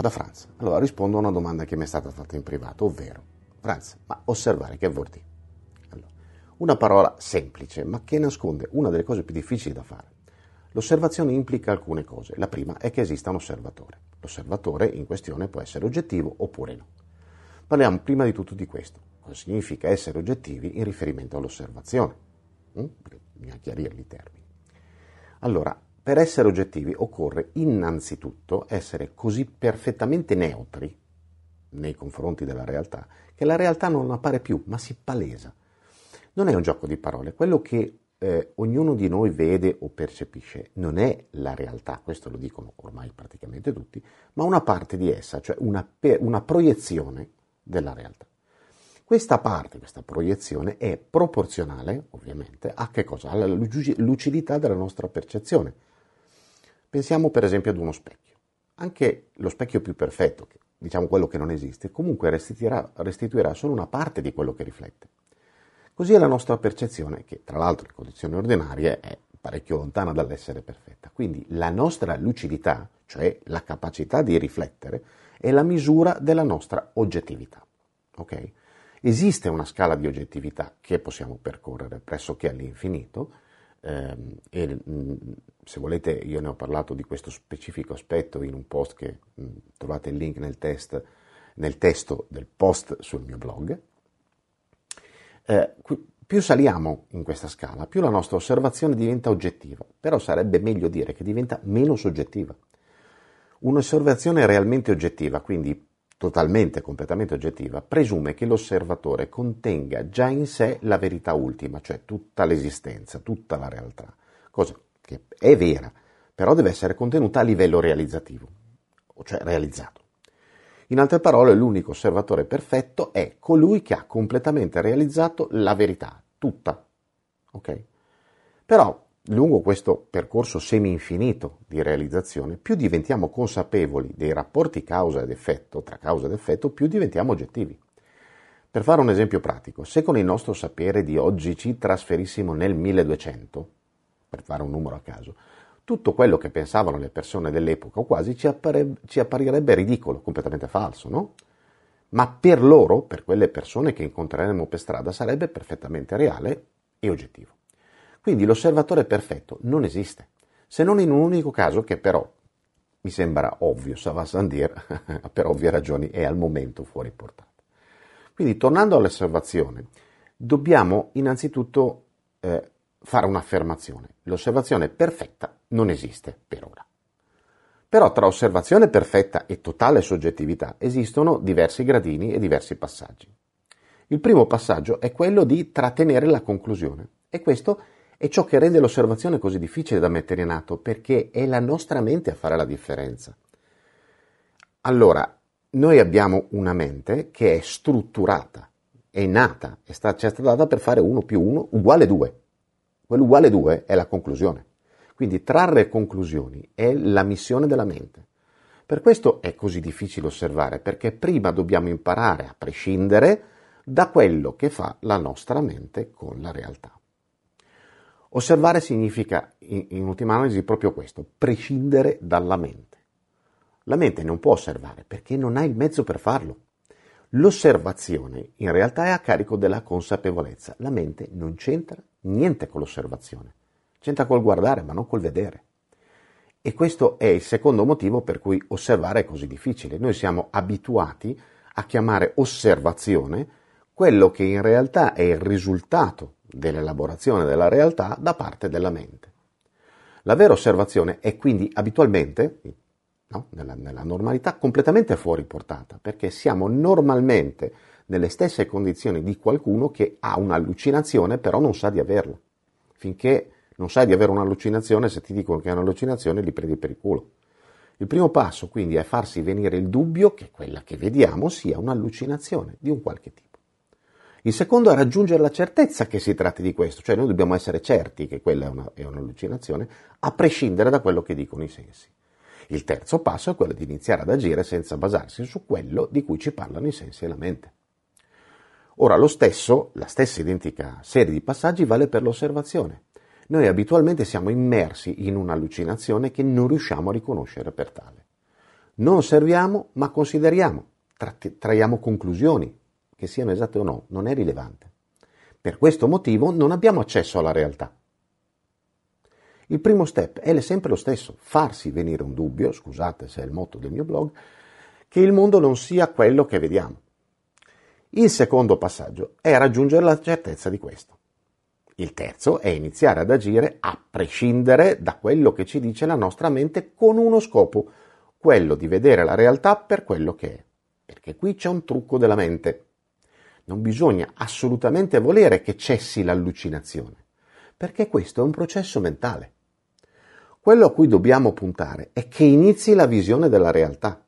da Franz. Allora rispondo a una domanda che mi è stata fatta in privato, ovvero, Franz, ma osservare che vuol dire? Allora, una parola semplice, ma che nasconde una delle cose più difficili da fare. L'osservazione implica alcune cose. La prima è che esista un osservatore. L'osservatore in questione può essere oggettivo oppure no. Parliamo prima di tutto di questo. Cosa significa essere oggettivi in riferimento all'osservazione? Mm? Bisogna chiarire i termini. Allora, per essere oggettivi occorre innanzitutto essere così perfettamente neutri nei confronti della realtà che la realtà non appare più, ma si palesa. Non è un gioco di parole. Quello che eh, ognuno di noi vede o percepisce non è la realtà, questo lo dicono ormai praticamente tutti, ma una parte di essa, cioè una, una proiezione della realtà. Questa parte, questa proiezione è proporzionale, ovviamente, a che cosa? Alla lucidità della nostra percezione. Pensiamo per esempio ad uno specchio. Anche lo specchio più perfetto, diciamo quello che non esiste, comunque restituirà, restituirà solo una parte di quello che riflette. Così è la nostra percezione, che tra l'altro in condizioni ordinarie è parecchio lontana dall'essere perfetta. Quindi la nostra lucidità, cioè la capacità di riflettere, è la misura della nostra oggettività. Okay? Esiste una scala di oggettività che possiamo percorrere pressoché all'infinito e mh, mm, se volete io ne ho parlato di questo specifico aspetto in un post che mm, trovate il link nel, test, nel testo del post sul mio blog eh, più saliamo in questa scala, più la nostra osservazione diventa oggettiva, però sarebbe meglio dire che diventa meno soggettiva. Un'osservazione realmente oggettiva, quindi totalmente, completamente oggettiva, presume che l'osservatore contenga già in sé la verità ultima, cioè tutta l'esistenza, tutta la realtà, cosa che è vera, però deve essere contenuta a livello realizzativo, cioè realizzato. In altre parole, l'unico osservatore perfetto è colui che ha completamente realizzato la verità, tutta. Ok? Però, lungo questo percorso semi-infinito di realizzazione, più diventiamo consapevoli dei rapporti causa ed effetto, tra causa ed effetto, più diventiamo oggettivi. Per fare un esempio pratico, se con il nostro sapere di oggi ci trasferissimo nel 1200, per fare un numero a caso, tutto quello che pensavano le persone dell'epoca o quasi ci, appare, ci apparirebbe ridicolo, completamente falso, no? Ma per loro, per quelle persone che incontreremo per strada, sarebbe perfettamente reale e oggettivo. Quindi l'osservatore perfetto non esiste, se non in un unico caso che però mi sembra ovvio, ça va sans dire, per ovvie ragioni è al momento fuori portata. Quindi tornando all'osservazione, dobbiamo innanzitutto eh, fare un'affermazione. L'osservazione perfetta non esiste per ora. Però tra osservazione perfetta e totale soggettività esistono diversi gradini e diversi passaggi. Il primo passaggio è quello di trattenere la conclusione e questo è ciò che rende l'osservazione così difficile da mettere in atto perché è la nostra mente a fare la differenza. Allora, noi abbiamo una mente che è strutturata, è nata, è stata, ci è stata data per fare 1 più 1 uguale 2. Quell'uguale 2 è la conclusione. Quindi trarre conclusioni è la missione della mente. Per questo è così difficile osservare, perché prima dobbiamo imparare a prescindere da quello che fa la nostra mente con la realtà. Osservare significa, in, in ultima analisi, proprio questo, prescindere dalla mente. La mente non può osservare perché non ha il mezzo per farlo. L'osservazione in realtà è a carico della consapevolezza. La mente non c'entra niente con l'osservazione. C'entra col guardare, ma non col vedere. E questo è il secondo motivo per cui osservare è così difficile. Noi siamo abituati a chiamare osservazione quello che in realtà è il risultato dell'elaborazione della realtà da parte della mente. La vera osservazione è quindi abitualmente, no, nella, nella normalità, completamente fuori portata, perché siamo normalmente nelle stesse condizioni di qualcuno che ha un'allucinazione però non sa di averla. Finché non sai di avere un'allucinazione, se ti dicono che è un'allucinazione li prendi per il culo. Il primo passo quindi è farsi venire il dubbio che quella che vediamo sia un'allucinazione di un qualche tipo. Il secondo è raggiungere la certezza che si tratti di questo, cioè noi dobbiamo essere certi che quella è, una, è un'allucinazione, a prescindere da quello che dicono i sensi. Il terzo passo è quello di iniziare ad agire senza basarsi su quello di cui ci parlano i sensi e la mente. Ora, lo stesso, la stessa identica serie di passaggi vale per l'osservazione noi abitualmente siamo immersi in un'allucinazione che non riusciamo a riconoscere per tale. Non osserviamo, ma consideriamo, traiamo conclusioni, che siano esatte o no, non è rilevante. Per questo motivo non abbiamo accesso alla realtà. Il primo step è sempre lo stesso, farsi venire un dubbio, scusate se è il motto del mio blog, che il mondo non sia quello che vediamo. Il secondo passaggio è raggiungere la certezza di questo. Il terzo è iniziare ad agire a prescindere da quello che ci dice la nostra mente con uno scopo, quello di vedere la realtà per quello che è. Perché qui c'è un trucco della mente. Non bisogna assolutamente volere che cessi l'allucinazione, perché questo è un processo mentale. Quello a cui dobbiamo puntare è che inizi la visione della realtà.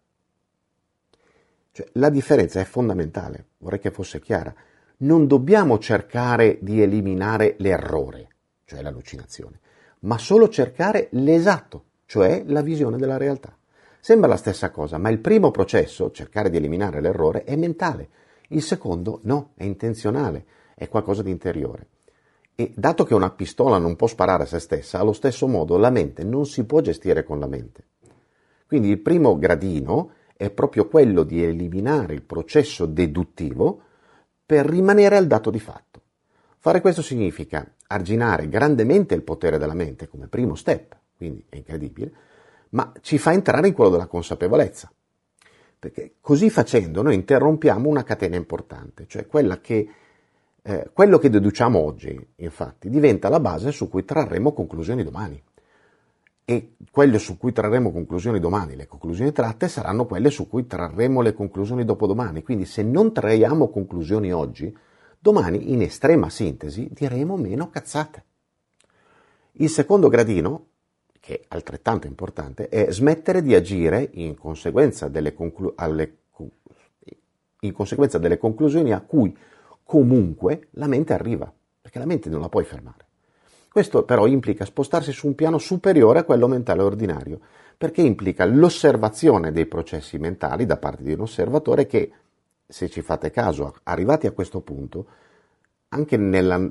Cioè, la differenza è fondamentale, vorrei che fosse chiara. Non dobbiamo cercare di eliminare l'errore, cioè l'allucinazione, ma solo cercare l'esatto, cioè la visione della realtà. Sembra la stessa cosa, ma il primo processo, cercare di eliminare l'errore, è mentale. Il secondo no, è intenzionale, è qualcosa di interiore. E dato che una pistola non può sparare a se stessa, allo stesso modo la mente non si può gestire con la mente. Quindi il primo gradino è proprio quello di eliminare il processo deduttivo per rimanere al dato di fatto. Fare questo significa arginare grandemente il potere della mente come primo step, quindi è incredibile, ma ci fa entrare in quello della consapevolezza. Perché così facendo noi interrompiamo una catena importante, cioè quella che eh, quello che deduciamo oggi, infatti, diventa la base su cui trarremo conclusioni domani. E quelle su cui trarremo conclusioni domani, le conclusioni tratte, saranno quelle su cui trarremo le conclusioni dopodomani. Quindi se non traiamo conclusioni oggi, domani, in estrema sintesi, diremo meno cazzate. Il secondo gradino, che è altrettanto importante, è smettere di agire in conseguenza delle, conclu- alle, in conseguenza delle conclusioni a cui comunque la mente arriva, perché la mente non la puoi fermare. Questo però implica spostarsi su un piano superiore a quello mentale ordinario, perché implica l'osservazione dei processi mentali da parte di un osservatore che, se ci fate caso, arrivati a questo punto, anche nella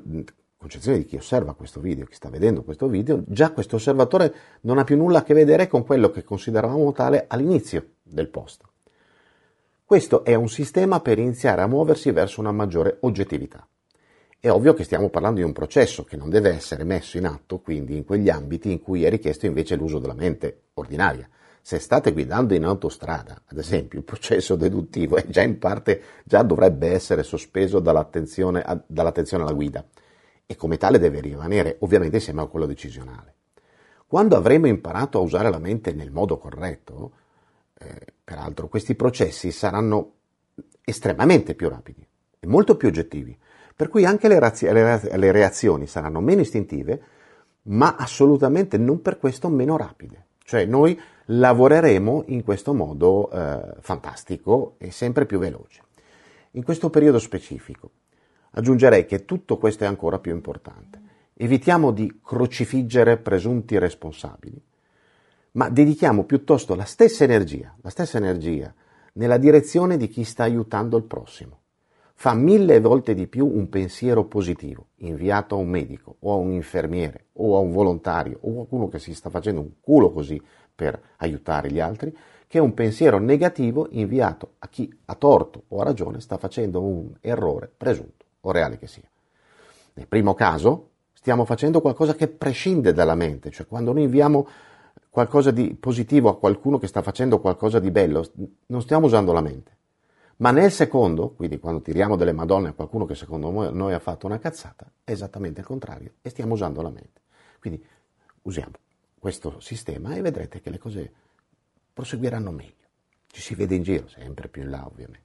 concezione di chi osserva questo video, chi sta vedendo questo video, già questo osservatore non ha più nulla a che vedere con quello che consideravamo tale all'inizio del post. Questo è un sistema per iniziare a muoversi verso una maggiore oggettività. È ovvio che stiamo parlando di un processo che non deve essere messo in atto quindi in quegli ambiti in cui è richiesto invece l'uso della mente ordinaria. Se state guidando in autostrada, ad esempio, il processo deduttivo è già in parte, già dovrebbe essere sospeso dall'attenzione, dall'attenzione alla guida e come tale deve rimanere ovviamente insieme a quello decisionale. Quando avremo imparato a usare la mente nel modo corretto, eh, peraltro, questi processi saranno estremamente più rapidi e molto più oggettivi, per cui anche le, razzi- le reazioni saranno meno istintive, ma assolutamente non per questo meno rapide. Cioè noi lavoreremo in questo modo eh, fantastico e sempre più veloce. In questo periodo specifico aggiungerei che tutto questo è ancora più importante. Evitiamo di crocifiggere presunti responsabili ma dedichiamo piuttosto la stessa energia, la stessa energia nella direzione di chi sta aiutando il prossimo. Fa mille volte di più un pensiero positivo inviato a un medico o a un infermiere o a un volontario o a qualcuno che si sta facendo un culo così per aiutare gli altri che un pensiero negativo inviato a chi a torto o a ragione sta facendo un errore presunto o reale che sia. Nel primo caso stiamo facendo qualcosa che prescinde dalla mente, cioè quando noi inviamo qualcosa di positivo a qualcuno che sta facendo qualcosa di bello, non stiamo usando la mente. Ma nel secondo, quindi quando tiriamo delle madonne a qualcuno che secondo noi ha fatto una cazzata, è esattamente il contrario e stiamo usando la mente. Quindi usiamo questo sistema e vedrete che le cose proseguiranno meglio. Ci si vede in giro, sempre più in là ovviamente.